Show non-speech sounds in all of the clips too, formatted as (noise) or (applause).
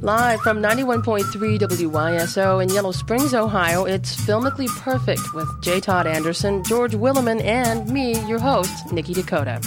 Live from 91.3 WYSO in Yellow Springs, Ohio, it's Filmically Perfect with J. Todd Anderson, George Williman, and me, your host, Nikki Dakota.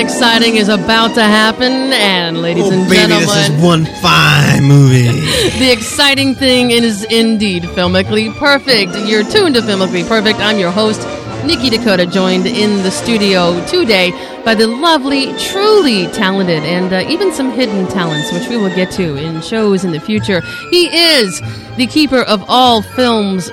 Exciting is about to happen, and ladies Oh, and baby, gentlemen, this is one fine movie. (laughs) the exciting thing is indeed filmically perfect. You're tuned to Filmically Perfect. I'm your host, Nikki Dakota, joined in the studio today by the lovely, truly talented, and uh, even some hidden talents, which we will get to in shows in the future. He is the keeper of all films.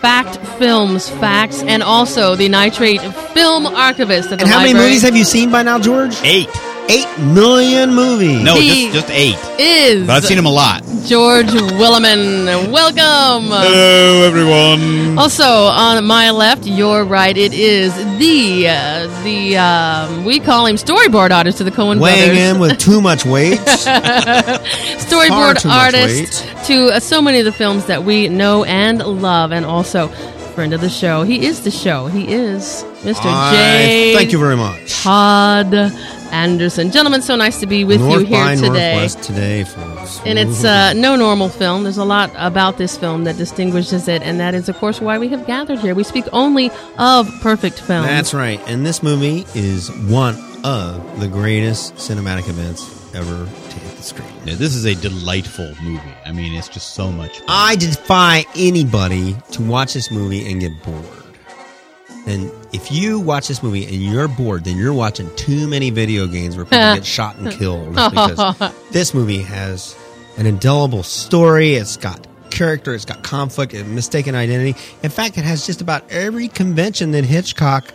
Fact Films Facts, and also the Nitrate Film Archivist at the And how many movies have you seen by now, George? Eight. Eight million movies. No, He- just just eight. is But I've seen him a lot. George Williman. Welcome. Hello, everyone. Also, on my left, your right, it is the uh, the um, we call him storyboard artist to the Coen Weighing brothers. in with too much weight. (laughs) Storyboard too much artist to uh, so many of the films that we know and love, and also friend of the show. He is the show. He is Mr. I J. Thank you very much. Todd Anderson. Gentlemen, so nice to be with North you here by today. Northwest today, folks. And it's uh, no normal film. There's a lot about this film that distinguishes it, and that is, of course, why we have gathered here. We speak only of perfect films. That's right. And this movie is one of the greatest cinematic events ever to hit the screen. Yeah, this is a delightful movie. I mean, it's just so much. fun. I defy anybody to watch this movie and get bored. And if you watch this movie and you're bored, then you're watching too many video games where people get shot and killed. (laughs) Because this movie has an indelible story. It's got character. It's got conflict and mistaken identity. In fact, it has just about every convention that Hitchcock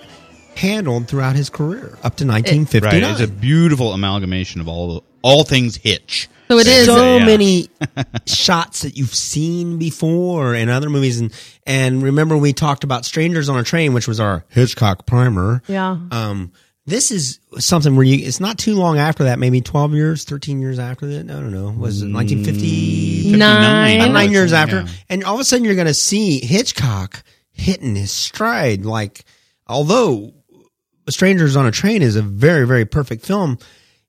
handled throughout his career up to 1959. Right, it's a beautiful amalgamation of all all things Hitch. So it is. so Yeah. many (laughs) shots that you've seen before in other movies and and remember we talked about strangers on a train which was our hitchcock primer Yeah. um this is something where you it's not too long after that maybe 12 years 13 years after that i don't know was it 1950 Nine. about nine years Yeah. after and all of a sudden you're going to see hitchcock hitting his stride like although strangers on a train is a very very perfect film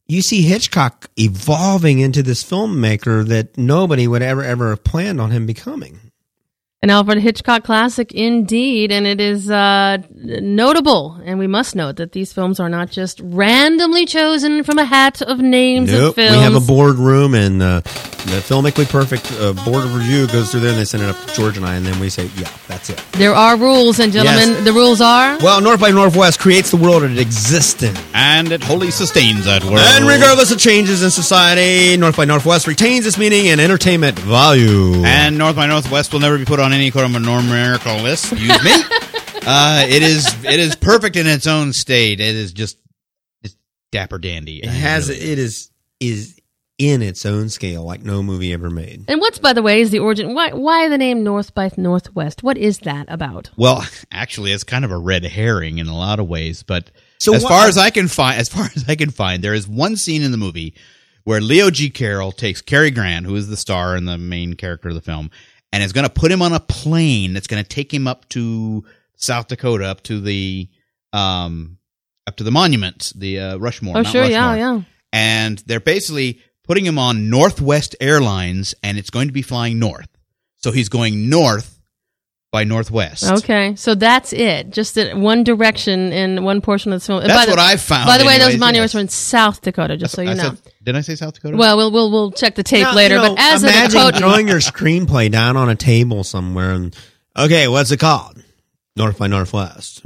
you see Hitchcock evolving into this filmmaker that nobody would ever ever have planned on him becoming. An Alfred Hitchcock classic indeed, and it is uh, notable, and we must note that these films are not just randomly chosen from a hat of names of Nope, we have a boardroom, and uh, the Filmically Perfect uh, board of review goes through there, and they send it up to George and I, and then we say, "Yeah, that's it." there are rules, and gentlemen, Yes. the rules are. Well, North by Northwest creates the world it exists in. And it wholly sustains that world. And regardless of changes in society, North by Northwest retains its meaning and entertainment value. And North by Northwest will never be put on any kind of a numerical list. Excuse me. (laughs) uh, it is it is perfect in its own state. It is just it's dapper dandy. it has it is is in its own scale like no movie ever made. And what's, by the way, is the origin? Why, why the name North by Northwest? What is that about? Well, actually, it's kind of a red herring in a lot of ways. But So as what- far as I can find, as far (laughs) as I can find, there is one scene in the movie where Leo G. Carroll takes Cary Grant, who is the star and the main character of the film, and is going to put him on a plane that's going to take him up to South Dakota, up to the um, up to the monument, the uh, Rushmore. Oh, Mount sure, yeah, yeah. And they're basically putting him on Northwest Airlines, and it's going to be flying north. So he's going north by Northwest. Okay, so that's it. Just in one direction in one portion of the film. That's by the- what I found. By the way, those anyways, monuments yes. are in South Dakota, just so you I know. said- did I say South Dakota? Well, we'll we'll we'll check the tape Now, later. you know, but as a imagine Dakotan, throwing your screenplay down on a table somewhere and okay, what's it called? North by Northwest.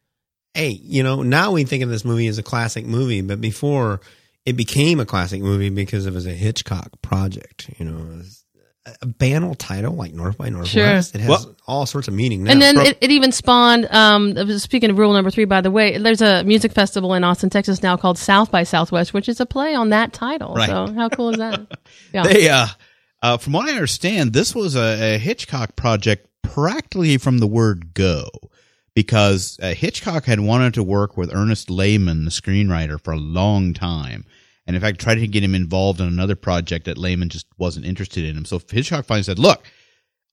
(laughs) hey, you know, now we think of this movie as a classic movie, but before it became a classic movie because it was a Hitchcock project. You know, it a banal title like North by Northwest. It has Well- all sorts of meaning. Now. and then Bro- it, it even spawned. Um, speaking of rule number three, by the way, there's a music festival in Austin, Texas now called South by Southwest, which is a play on that title. Right. So how cool is that? (laughs) Yeah. they, uh, uh, from what I understand, this was a, a Hitchcock project practically from the word go, because uh, Hitchcock had wanted to work with Ernest Lehman, the screenwriter, for a long time. And in fact, tried to get him involved in another project that Lehman just wasn't interested in him. So Hitchcock finally said, Look,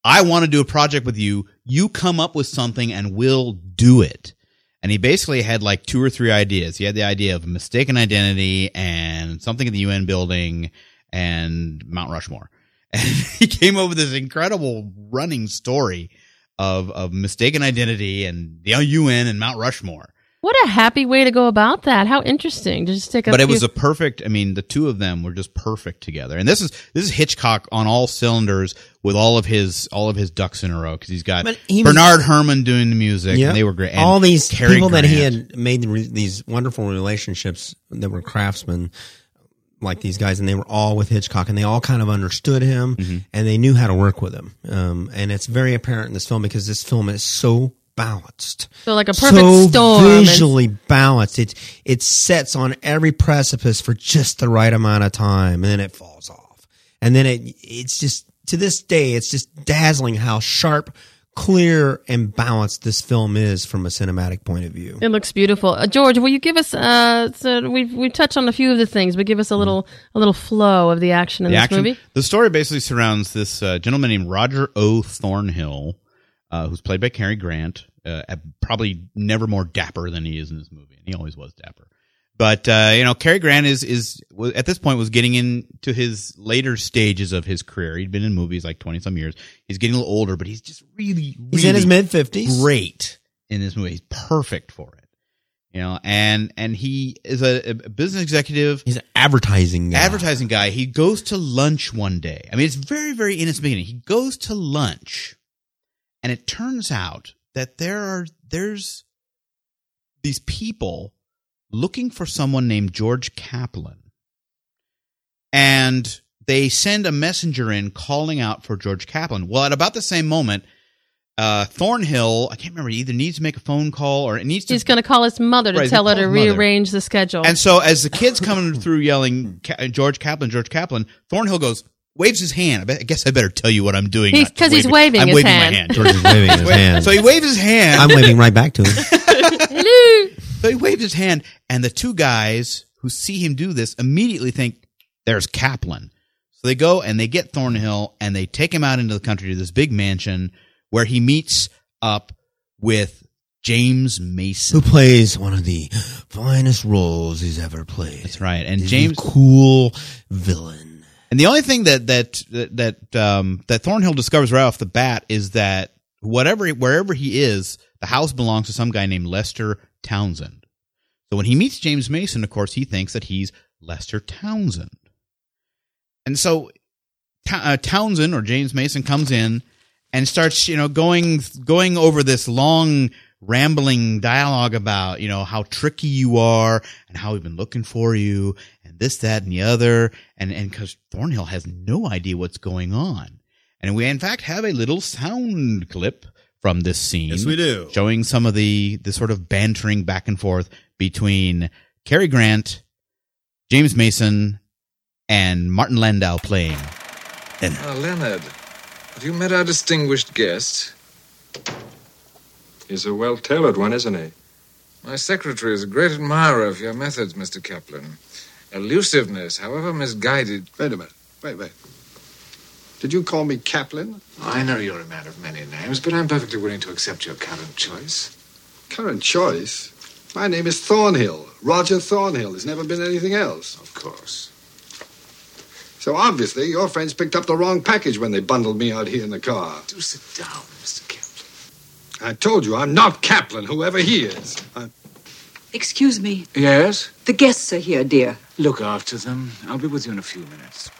I want to do a project with you. You come up with something and we'll do it. And he basically had like two or three ideas. He had the idea of mistaken identity and something in the UN building and Mount Rushmore. (laughs) And he came up with this incredible running story of, of mistaken identity and the UN and Mount Rushmore. What a happy way to go about that. How interesting. To just take a But it few- was a perfect. I mean, the two of them were just perfect together. And this is this is Hitchcock on all cylinders with all of his all of his ducks in a row because he's got But he was- Bernard Herrmann doing the music. Yeah. and they were great. And All these Cary people that he had made re- these wonderful relationships that were craftsmen, like these guys, and they were all with Hitchcock, and they all kind of understood him, Mm-hmm. and they knew how to work with him. Um, and it's very apparent in this film because this film is so balanced. So like a perfect so storm and- visually balanced. It it sets on every precipice for just the right amount of time, and then it falls off. And then it it's just to this day, it's just dazzling how sharp, clear, and balanced this film is from a cinematic point of view. It looks beautiful. Uh, George, will you give us? Uh, so we've we've touched on a few of the things, but give us a little a little flow of the action in the this action. movie. The story basically surrounds this uh, gentleman named Roger O. Thornhill, uh, who's played by Cary Grant. Uh, probably never more dapper than he is in this movie, and he always was dapper. But uh, you know, Cary Grant is is at this point was getting into his later stages of his career. He'd been in movies like twenty some years. He's getting a little older, but he's just really, really He's in his mid fifties. great in this movie. He's perfect for it. You know, and and he is a, a business executive He's an advertising guy. advertising guy. He goes to lunch one day. I mean, it's very, very in its beginning. He goes to lunch, and it turns out that there are there's these people looking for someone named George Kaplan, and they send a messenger in calling out for George Kaplan. Well, at about the same moment. Uh, Thornhill, I can't remember. He either needs to make a phone call or it needs to He's going to call his mother to Right, tell her to his mother. rearrange the schedule. and so, as the kid's coming (laughs) through yelling George Kaplan, George Kaplan, Thornhill goes, waves his hand. I, bet, I guess I better tell you what I'm doing. He's- not to 'cause he's wave it. waving I'm his waving hand. my hand. George is waving his (laughs) hand. So he waves his hand. I'm waving right back to him. Hello. (laughs) so he waves his hand, and the two guys who see him do this immediately think there's Kaplan. So they go and they get Thornhill and they take him out into the country to this big mansion where he meets up with James Mason. Who plays one of the finest roles he's ever played. That's right. And He's a James cool villain. And the only thing that that that that, um, that Thornhill discovers right off the bat is that whatever wherever he is, the house belongs to some guy named Lester Townsend. So when he meets James Mason, of course, he thinks that he's Lester Townsend. And so uh, Townsend or James Mason comes in and starts, you know, going going over this long rambling dialogue about, you know, how tricky you are and how we've been looking for you this, that, and the other. And and because Thornhill has no idea what's going on. And we in fact have a little sound clip from this scene. Yes, we do. Showing some of the the sort of bantering back and forth between Cary Grant, James Mason, and Martin Landau playing. Ah, Leonard, have you met our distinguished guest? He's a well tailored one, isn't he? My secretary is a great admirer of your methods, Mr. Kaplan. Elusiveness, however misguided. Wait a minute. Wait, wait. Did you call me Kaplan? I know you're a man of many names, but I'm perfectly willing to accept your current choice. Current choice? My name is Thornhill. Roger Thornhill. There's never been anything else. Of course. So obviously, your friends picked up the wrong package when they bundled me out here in the car. Do sit down, Mr. Kaplan. I told you, I'm not Kaplan, whoever he is. I, Excuse me. Yes? The guests are here, dear. Look after them. I'll be with you in a few minutes.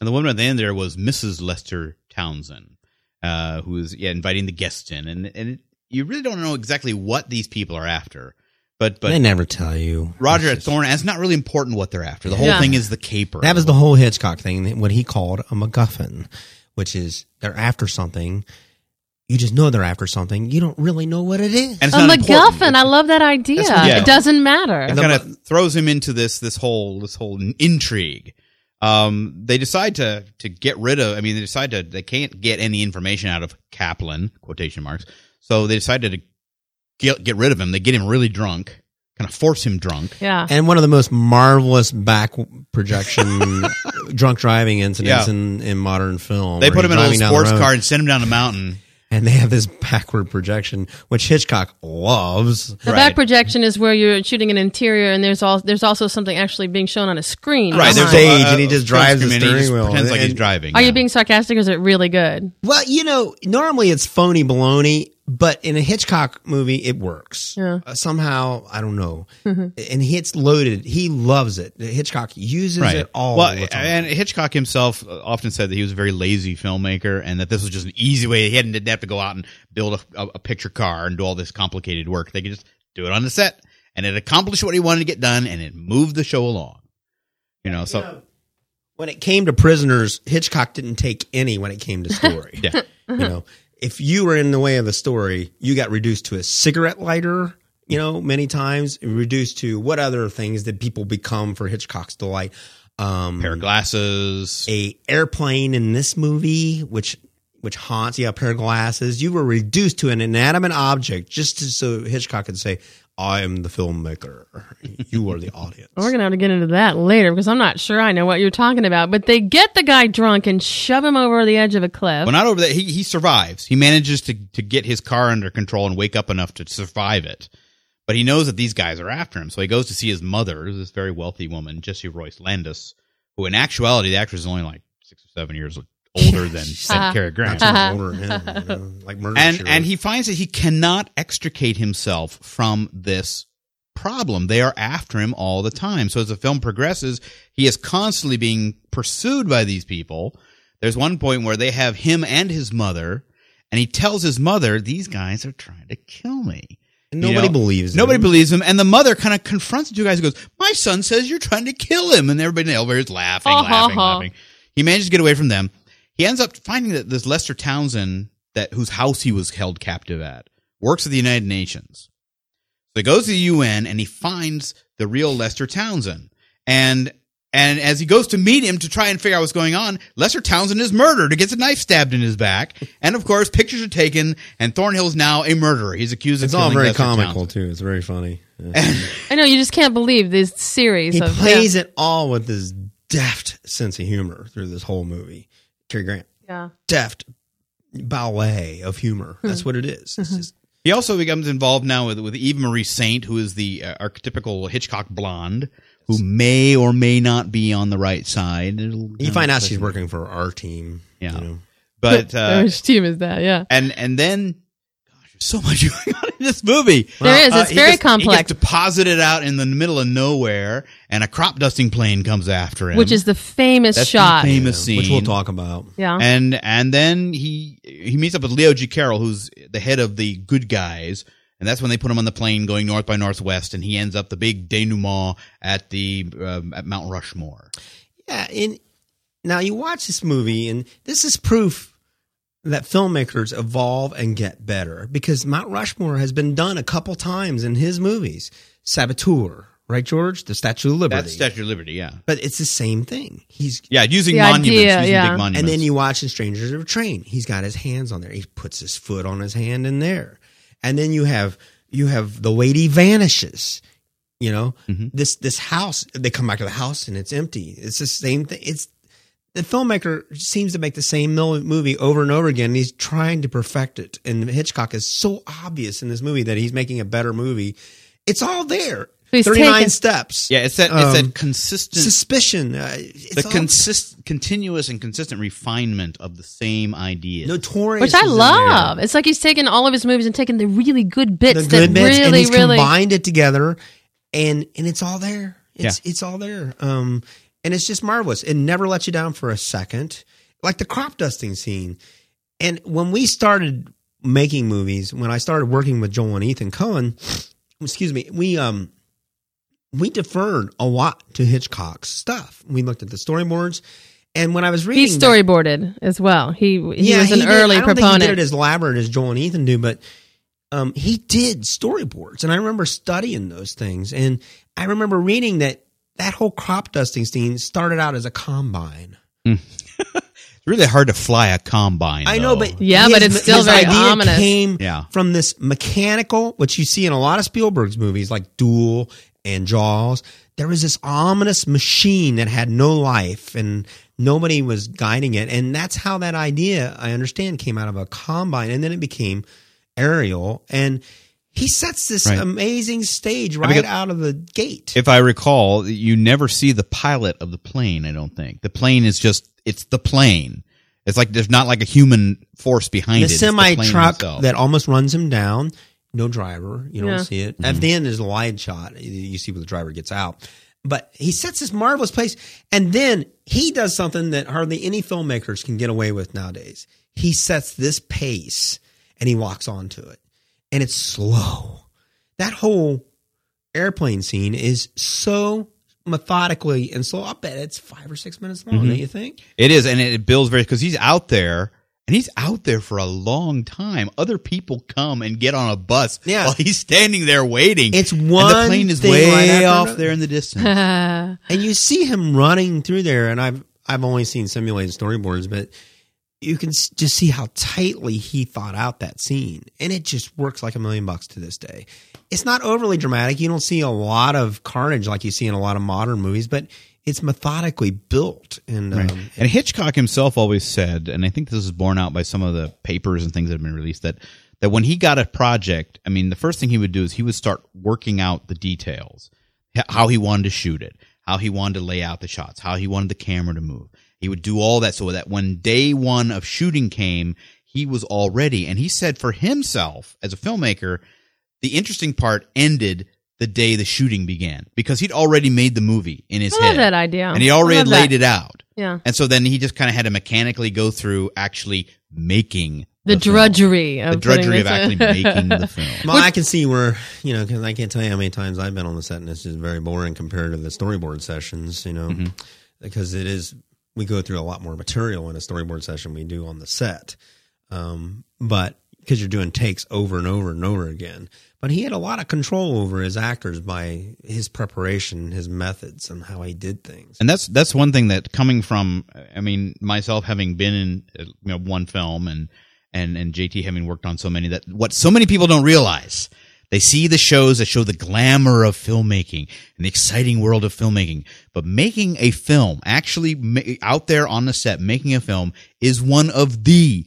And the woman at the end there was Mrs. Lester Townsend, uh, who was yeah inviting the guests in, and and it, you really don't know exactly what these people are after, but but they never tell you. Roger at Thorn, it's not really important what they're after. The whole Yeah. thing is the caper. That was the whole Hitchcock thing, what he called a MacGuffin, which is they're after something. You just know they're after something. You don't really know what it is. and it's A not important. MacGuffin. I love that idea. That's yeah. It doesn't matter. It kind of throws him into this this whole this whole intrigue Um, they decide to to get rid of. I mean, they decide to they can't get any information out of Kaplan quotation marks. So they decided to get get rid of him. They get him really drunk, kind of force him drunk. Yeah. And one of the most marvelous back projection (laughs) drunk driving incidents Yeah. in, in modern film. They put him in a driving little down the sports car and send him down the mountain. And they have this backward projection, which Hitchcock loves. The Right. back projection is where you're shooting an interior, and there's all there's also something actually being shown on a screen. Right, behind. there's uh-huh. Stage, a- and he just drives the screen and he steering just wheel. Pretends like he's driving. Are yeah. you being sarcastic, or is it really good? Well, you know, normally it's phony baloney, but in a Hitchcock movie, it works. Yeah. Uh, somehow, I don't know. And it's loaded. He loves it. Hitchcock uses it all well, the time. and Hitchcock himself uh, often said that he was a very lazy filmmaker, and that this was just an easy way. He didn't have to go out and build a, a, a picture car and do all this complicated work. They could just do it on the set, and it accomplished what he wanted to get done, and it moved the show along. You know, so when it came to prisoners, Hitchcock didn't take any when it came to story. (laughs) yeah, you know, if you were in the way of the story, you got reduced to a cigarette lighter. You know, many times reduced to what other things did people become for Hitchcock's delight? Um, pair of glasses. a airplane in this movie, which which haunts yeah, a pair of glasses. You were reduced to an inanimate object just to, so Hitchcock could say, "I am the filmmaker. You are the audience." We're gonna have to get into that later because I'm not sure I know what you're talking about. But they get the guy drunk and shove him over the edge of a cliff. Well, not over that. He he survives. He manages to to get his car under control and wake up enough to survive it. But he knows that these guys are after him, so he goes to see his mother, this very wealthy woman, Jessie Royce Landis, who in actuality the actress is only like six or seven years older than, than Cary Grant. Older than him, you know, (laughs) like murder. and She and he finds that he cannot extricate himself from this problem. They are after him all the time. So as the film progresses, he is constantly being pursued by these people. There's one point where they have him and his mother, and he tells his mother, "These guys are trying to kill me." And You nobody know? believes. Nobody him. believes him, and the mother kind of confronts the two guys and goes, "My son says you're trying to kill him," and everybody in the elevator is laughing, Ha, ha, laughing, laughing. He manages to get away from them. He ends up finding that this Lester Townsend, that whose house he was held captive at, works at the United Nations. So he goes to the UN and he finds the real Lester Townsend, and and as he goes to meet him to try and figure out what's going on, Lester Townsend is murdered. He gets a knife stabbed in his back, (laughs) and of course, pictures are taken. And Thornhill is now a murderer. He's accused It's of all very Lester comical Townsend. too. It's very funny. Yeah. (laughs) I know you just can't believe this series. he of, plays it all with this deft sense of humor through this whole movie. Cary Grant, Yeah. deft ballet of humor. That's what it is. It's just He also becomes involved now with with Eve Marie Saint, who is the uh, archetypical Hitchcock blonde, who may or may not be on the right side. It'll you find out she's working for our team. Yeah. you know. but (laughs) uh, Which team is that? Yeah. and and then so much (laughs) going on in this movie. There is. Uh, It's he very gets- complex. He gets deposited out in the middle of nowhere, and a crop dusting plane comes after him, Which is the famous That's the shot. famous scene, which we'll talk about. yeah. and and then he he meets up with Leo G. Carroll, who's the head of the good guys, and that's when they put him on the plane going north by northwest, and he ends up the big denouement at the um, at Mount Rushmore. Yeah, and now you watch this movie, and this is proof that filmmakers evolve and get better because Mount Rushmore has been done a couple times in his movies. Saboteur, right, George? The Statue of Liberty. That's Statue of Liberty, yeah, but it's the same thing. He's yeah, using The monuments, idea, using yeah. big monuments, and then you watch in Strangers of a Train. He's got his hands on there. He puts his foot on his hand in there, and then you have you have the lady vanishes. You know Mm-hmm. this this house. They come back to the house and it's empty. It's the same thing. It's the filmmaker seems to make the same movie over and over again. And he's trying to perfect it. And Hitchcock is so obvious in this movie that he's making a better movie. It's all there. He's Thirty nine taken- steps. yeah, it's that it's Um, that consistent. suspicion. Uh, it's the all- consist, continuous and consistent refinement of the same idea. notorious, Which I love. It's like he's taken all of his movies and taken the really good bits the good that bits, really, and he's really. combined it together, and and it's all there. It's it's all there. Um, and it's just marvelous. It never lets you down for a second, like the crop dusting scene. And when we started making movies, when I started working with Joel and Ethan Coen, (sniffs) excuse me, we um we deferred a lot to Hitchcock's stuff. We looked at the storyboards, and when I was reading, He that- storyboarded as well. He he was an did. early I proponent. Think he did it as elaborate as Joel and Ethan do, but um, he did storyboards, and I remember studying those things. And I remember reading that that whole crop dusting scene started out as a combine. It's hmm. (laughs) really hard to fly a combine. I know, though. but Yeah, but it's still his very idea ominous. Came Yeah. from this mechanical, which you see in a lot of Spielberg's movies, like Duel and Jaws. There was this ominous machine that had no life, and nobody was guiding it. And that's how that idea, I understand, came out of a combine, and then it became aerial. And he sets this Right. amazing stage right because- out of the gate. if I recall, you never see the pilot of the plane. I don't think the plane is just it's the plane. It's like there's not like a human force behind the it. It's semi truck itself. that almost runs him down. No driver. You don't Yeah. see it. Mm-hmm. At the end, there's a wide shot. You see where the driver gets out. But he sets this marvelous place. And then he does something that hardly any filmmakers can get away with nowadays. He sets this pace and he walks onto it. And it's slow. That whole airplane scene is so methodically and slow. I bet it's five or six minutes long, Mm-hmm. don't you think? It is, and it builds very because he's out there, and he's out there for a long time. Other people come and get on a bus Yeah. while he's standing there waiting. It's and one the plane is thing way right off another. there in the distance. (laughs) and you see him running through there and i've i've only seen simulated storyboards but you can just see how tightly he thought out that scene. And it just works like a million bucks to this day. It's not overly dramatic. You don't see a lot of carnage like you see in a lot of modern movies but it's methodically built. And um, And Hitchcock himself always said, and I think this is borne out by some of the papers and things that have been released, that that when he got a project, I mean, the first thing he would do is he would start working out the details, how he wanted to shoot it, how he wanted to lay out the shots, how he wanted the camera to move. He would do all that so that when day one of shooting came, he was all ready. And he said for himself as a filmmaker, the interesting part ended the day the shooting began because he'd already made the movie in his I love head. that idea. And he already laid that. it out. Yeah. And so then he just kind of had to mechanically go through actually making The film. drudgery of the drudgery of actually making the (laughs) film. well, I can see where you know because I can't tell you how many times I've been on the set and it's just very boring compared to the storyboard sessions. You know, Mm-hmm. because it is we go through a lot more material in a storyboard session we do on the set, um, but because you're doing takes over and over and over again. But he had a lot of control over his actors by his preparation, his methods, and how he did things. And that's that's one thing that coming from I mean myself having been in you know one film and and and JT having worked on so many that what so many people don't realize they see the shows that show the glamour of filmmaking and the exciting world of filmmaking but making a film actually ma- out there on the set making a film is one of the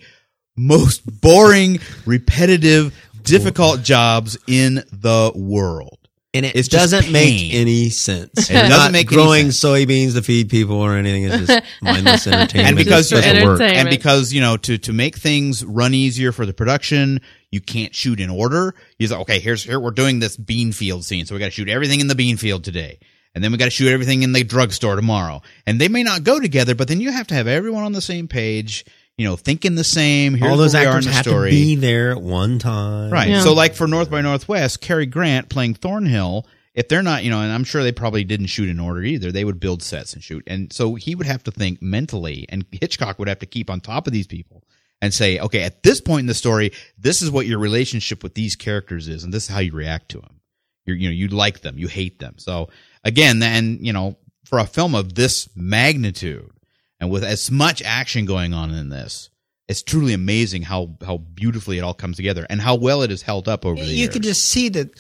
most boring repetitive difficult jobs in the world And it It's doesn't make any sense. It doesn't Not make any growing sense. soybeans to feed people or anything. (laughs) It's just mindless entertainment. and because It doesn't work. Entertainment. and because you know to to make things run easier for the production you can't shoot in order he's like okay here's here we're doing this bean field scene so we got to shoot everything in the bean field today and then we got to shoot everything in the drugstore tomorrow and they may not go together but then you have to have everyone on the same page you know thinking the same here's all those where are actors in the have story to be there at one time. Right. Yeah. So, like for North by Northwest, Cary Grant playing Thornhill, if they're not, you know, and I'm sure they probably didn't shoot in order either, they would build sets and shoot. And so he would have to think mentally, and Hitchcock would have to keep on top of these people and say, okay, at this point in the story, this is what your relationship with these characters is, and this is how you react to them. You're, you know, you like them, you hate them. So, again, then, you know, for a film of this magnitude and with as much action going on in this, it's truly amazing how how beautifully it all comes together and how well it is held up over the You years. You can just see that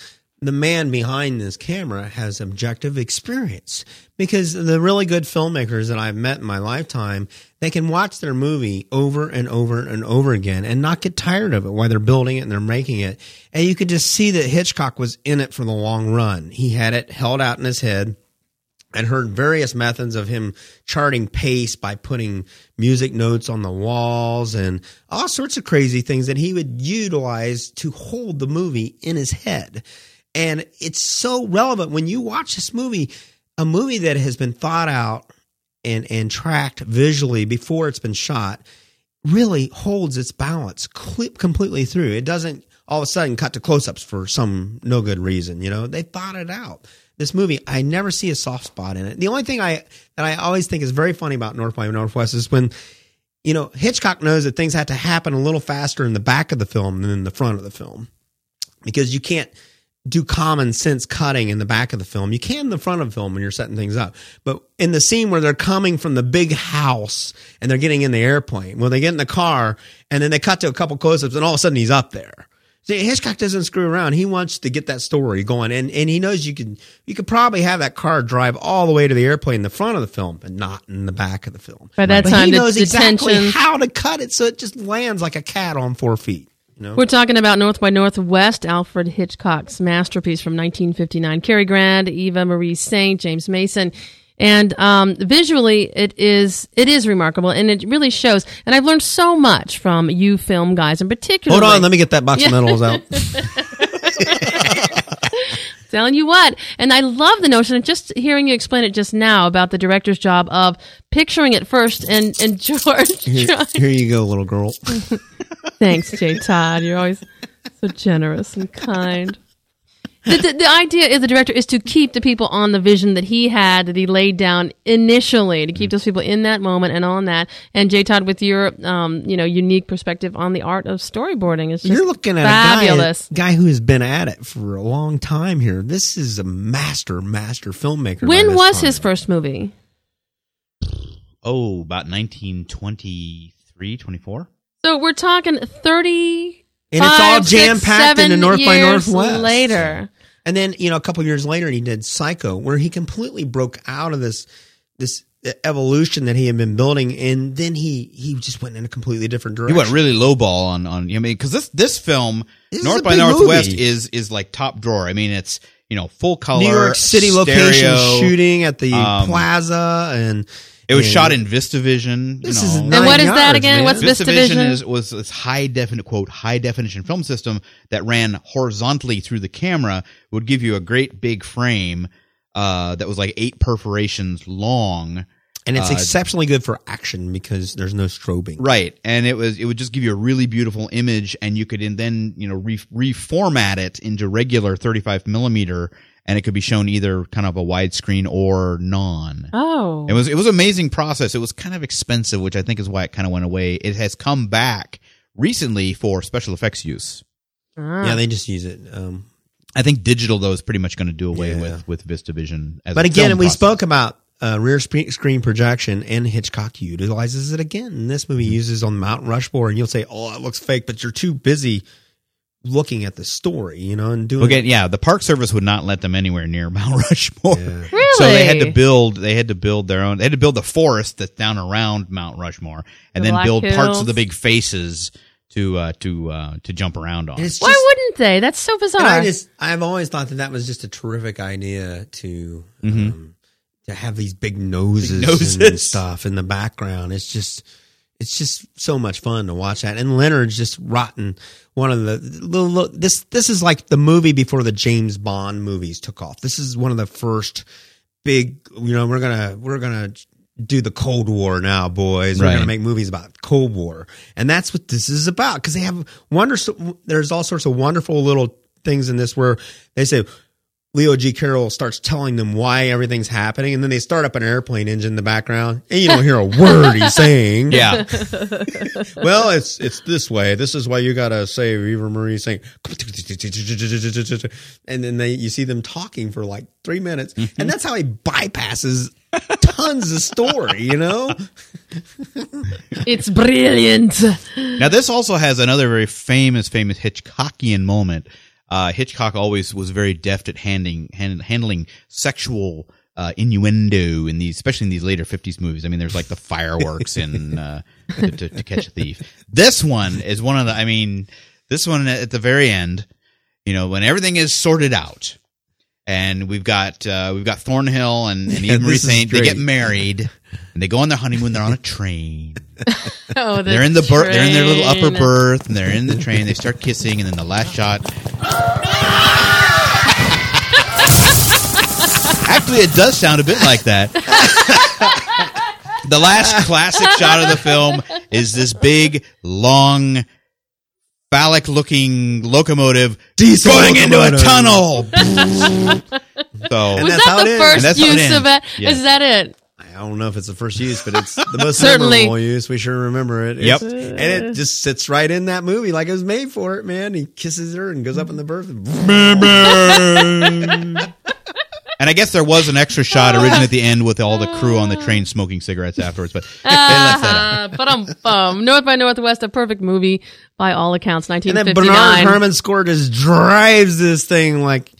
the man behind this camera has objective experience because the really good filmmakers that I've met in my lifetime, they can watch their movie over and over and over again and not get tired of it while they're building it and they're making it. And you could just see that Hitchcock was in it for the long run. He had it held out in his head and heard various methods of him charting pace by putting music notes on the walls and all sorts of crazy things that he would utilize to hold the movie in his head. And it's so relevant when you watch this movie, a movie that has been thought out and, and tracked visually before it's been shot really holds its balance completely through. It doesn't all of a sudden cut to close ups for some no good reason. You know, they thought it out. This movie, I never see a soft spot in it. The only thing I that I always think is very funny about North by Northwest is when you know Hitchcock knows that things have to happen a little faster in the back of the film than in the front of the film because you can't do common sense cutting in the back of the film. You can in the front of the film when you're setting things up. But in the scene where they're coming from the big house and they're getting in the airplane, well, they get in the car and then they cut to a couple close-ups and all of a sudden he's up there. See, Hitchcock doesn't screw around. He wants to get that story going, and, and he knows you could you could probably have that car drive all the way to the airplane in the front of the film, but not in the back of the film. By that But time, he knows the exactly how to cut it so it just lands like a cat on four feet. You know, We're talking about North by Northwest, Alfred Hitchcock's masterpiece from 1959. Cary Grant, Eva Marie Saint, James Mason. And um, visually, it is it is remarkable, and it really shows. And I've learned so much from you film guys, in particular. hold on, let me get that box of medals out. (laughs) (laughs) telling you what. And I love the notion of just hearing you explain it just now about the director's job of picturing it first. And and (laughs) George, Here, here you go, little girl. Thanks, Jay Todd. You're always so generous and kind. The, the, the idea of the director is to keep the people on the vision that he had, that he laid down initially, to keep those people in that moment and on that. And Jay Todd, with your, um, you know, unique perspective on the art of storyboarding, is just You're looking at fabulous. a guy, guy who has been at it for a long time here. This is a master, master filmmaker. when was time. his first movie? Oh, about 1923, 24? So we're talking thirty. And it's all jam-packed in seven North by Northwest. Later, And then, you know, a couple years later, he did Psycho, where he completely broke out of this this evolution that he had been building, and then he he just went in a completely different direction. He went really lowball on on. I mean, because this this film This North by Northwest movie. is is like top drawer. I mean, it's you know full color, New York City stereo. location shooting at the um, plaza, and It was and shot in VistaVision. This you is know. nine And what is that yards, again? man. What's VistaVision VistaVision? is was this high definition quote high definition film system that ran horizontally through the camera. Would give you a great big frame uh, that was like eight perforations long. and it's uh, exceptionally good for action because there's no strobing. Right, and it was it would just give you a really beautiful image, and you could in, then you know re- reformat it into regular 35 millimeter, and it could be shown either kind of a widescreen or non. oh, It was it was an amazing process. It was kind of expensive, which I think is why it kind of went away. It has come back recently for special effects use. Ah. Yeah, they just use it. Um, I think digital though is pretty much going to do away Yeah. with with VistaVision. As but a again, film we spoke about uh, rear spe- screen projection, and Hitchcock utilizes it again. And this movie uses on Mount Rushmore, and you'll say, "Oh, it looks fake," but you're too busy looking at the story, you know, and doing. Again, yeah, the Park Service would not let them anywhere near (laughs) Mount Rushmore. Really? (laughs) So they had to build. They had to build their own. They had to build the forest that's down around Mount Rushmore, and The then Black build parts of the big faces to uh, to uh, to jump around on. And it's Why wouldn't they? That's so bizarre. And I just, I've always thought that that was just a terrific idea to, um, to have these big noses, Mm-hmm. Big noses. and stuff in the background. It's just, it's just so much fun to watch that. And Leonard's just rotten. One of the, little this, this is like the movie before the James Bond movies took off. This is one of the first big, you know, we're gonna, we're gonna do the Cold War now, boys. We're gonna make movies about Cold War, and that's what this is about. Because they have wonder. There's all sorts of wonderful little things in this where they say Leo G. Carroll starts telling them why everything's happening, and then they start up an airplane engine in the background, and you don't hear a (laughs) word he's saying. yeah, (laughs) Well, it's it's this way. This is why you gotta say Eva Marie Saint, and then they you see them talking for like three minutes, mm-hmm. and that's how he bypasses tons of story. You know, (laughs) it's brilliant. Now, this also has another very famous, famous Hitchcockian moment. Uh, Hitchcock always was very deft at handling hand, handling sexual uh, innuendo in these, especially in these later '50s movies. I mean, there's like the fireworks (laughs) in uh, to, to, to Catch a Thief. This one is one of the. I mean, this one at the very end, you know, when everything is sorted out. And we've got uh, we've got Thornhill and, and Eva Marie Saint. They get married, (laughs) and they go on their honeymoon. They're on a train (laughs) Oh, the they're in the berth. They're in their little upper berth, and they're in the train. They start kissing, and then the last shot. Actually, it does sound a bit like that. the last classic shot of the film is this big, long, phallic-looking locomotive Diesel going into a locomotive. tunnel. (laughs) so And Was that's how that it the is. first that's how it use ends. of it? Yeah. Is that it? I don't know if it's the first use, but it's the (laughs) most Certainly. memorable use. We sure remember it. Yep. It's- and it just sits right in that movie like it was made for it, man. He kisses her and goes up in the berth. And (laughs) (laughs) And I guess there was an extra shot originally at the end with all the crew on the train smoking cigarettes afterwards, but they left that out. But um, um, North by Northwest, a perfect movie by all accounts. and then 1959. Bernard Herrmann score just drives this thing like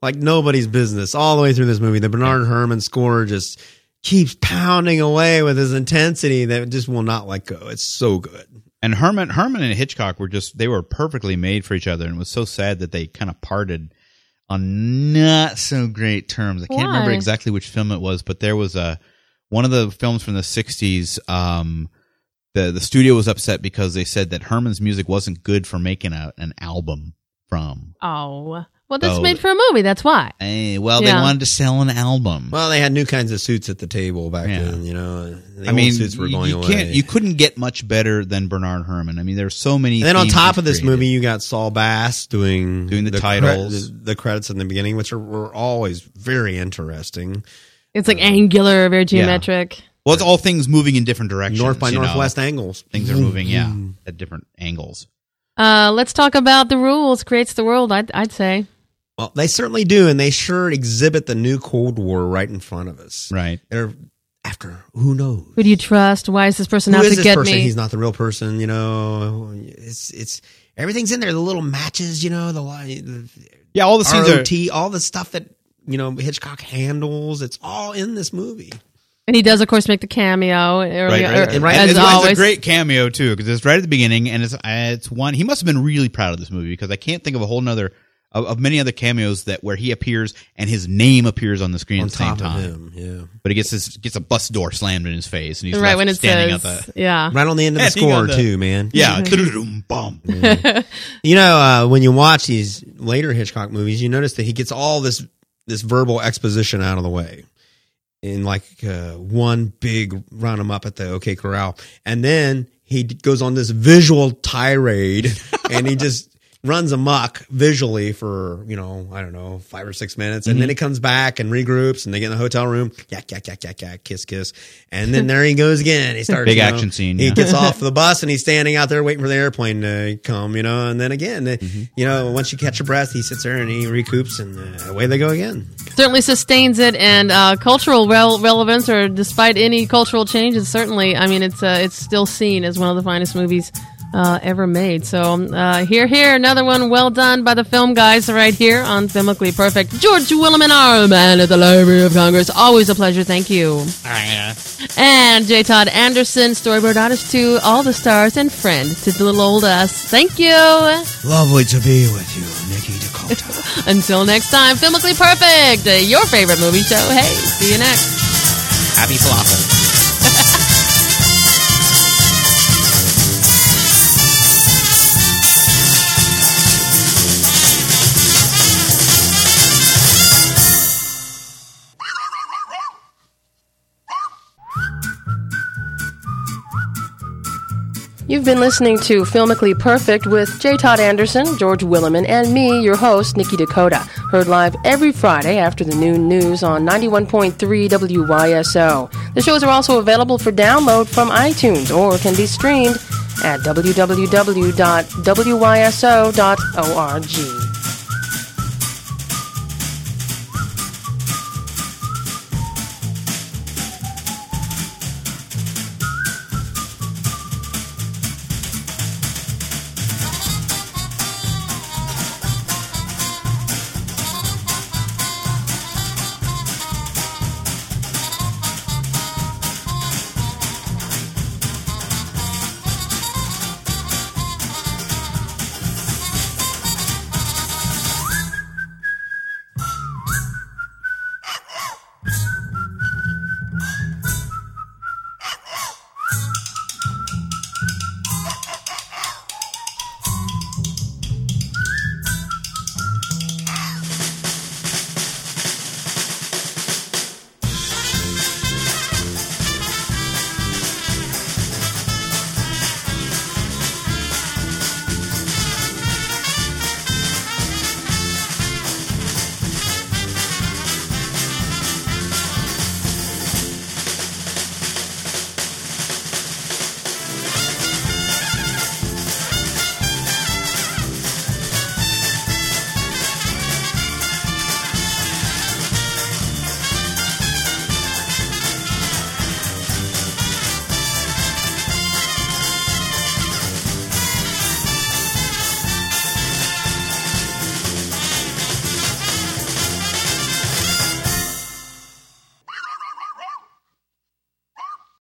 like nobody's business all the way through this movie. The Bernard Herrmann score just keeps pounding away with his intensity that just will not let go. It's so good. And Herrmann, Herrmann and Hitchcock were just they were perfectly made for each other, and it was so sad that they kind of parted on not so great terms. I can't remember exactly which film it was, but there was a one of the films from the '60s. Um, the the studio was upset because they said that Herrmann's music wasn't good for making a, an album from. Oh, well, that's Oh, made for a movie. That's why. Eh, well, Yeah. they wanted to sell an album. Well, they had new kinds of suits at the table back Yeah. then. You know, the I old mean, suits were you- going you away. can't, you couldn't get much better than Bernard Herrmann. I mean, there's so many. And then on themes top he's of this created. movie, you got Saul Bass doing Doing the cre- titles. the, the credits in the beginning, which are, were always very interesting. It's like angular, very geometric. well, it's all things moving in different directions. North by you know. Northwest angles. Things are moving, yeah, at different angles. Uh, let's talk about the rules. Creates the world. I'd, I'd say. Well, they certainly do, and they sure exhibit the new Cold War right in front of us. Right. They're after who knows Who do you trust? Why is this person who out is to this get person? me? He's not the real person. You know, it's it's everything's in there. The little matches, you know, the, li- the Yeah, all the scenes are. ROT, all the stuff that you know Hitchcock handles. It's all in this movie. and he does, of course, make the cameo. Earlier, Right, right. And right- as it's, always. it's a great cameo too because it's right at the beginning, and it's uh, it's one. He must have been really proud of this movie because I can't think of a whole nother of, of many other cameos that where he appears and his name appears on the screen On at the same time. him, yeah. But he gets this gets a bus door slammed in his face, and he's right left when it standing says, at the yeah. Right on the end of the Standing score the- too, man. yeah, (laughs) tudum, bum. (laughs) You know, uh, when you watch these later Hitchcock movies, you notice that he gets all this this verbal exposition out of the way in like uh, one big round him up at the OK Corral, and then he goes on this visual tirade, (laughs) and he just runs amok visually for you know I don't know five or six minutes, and then he comes back and regroups, and they get in the hotel room, yak yak yak yak yak, kiss kiss, and then (laughs) there he goes again. He starts Big you know, action scene, He yeah. gets off (laughs) the bus and he's standing out there waiting for the airplane to come, you know, and then again, Mm-hmm. you know, once you catch your breath, he sits there and he recoups, and uh, away they go again. certainly sustains it and uh, cultural rel- relevance or despite any cultural changes certainly i mean it's uh, it's still seen as one of the finest movies uh, ever made. So uh, here here another one. Well done by the film guys right here on filmically perfect. George williman our man at the library of congress. Always a pleasure. Thank you. And j. Todd anderson storyboard artist to all the stars and friend to the little old us. Thank you. Lovely to be with you, Nikki Dakota. (laughs) until next time filmically perfect your favorite movie show. Hey see you next. Happy falafel. You've been listening to Filmically Perfect with J. Todd Anderson, George Williman, and me, your host, Nikki Dakota. Heard live every Friday after the noon news on 91.3 WYSO. The shows are also available for download from iTunes or can be streamed at www.wyso.org.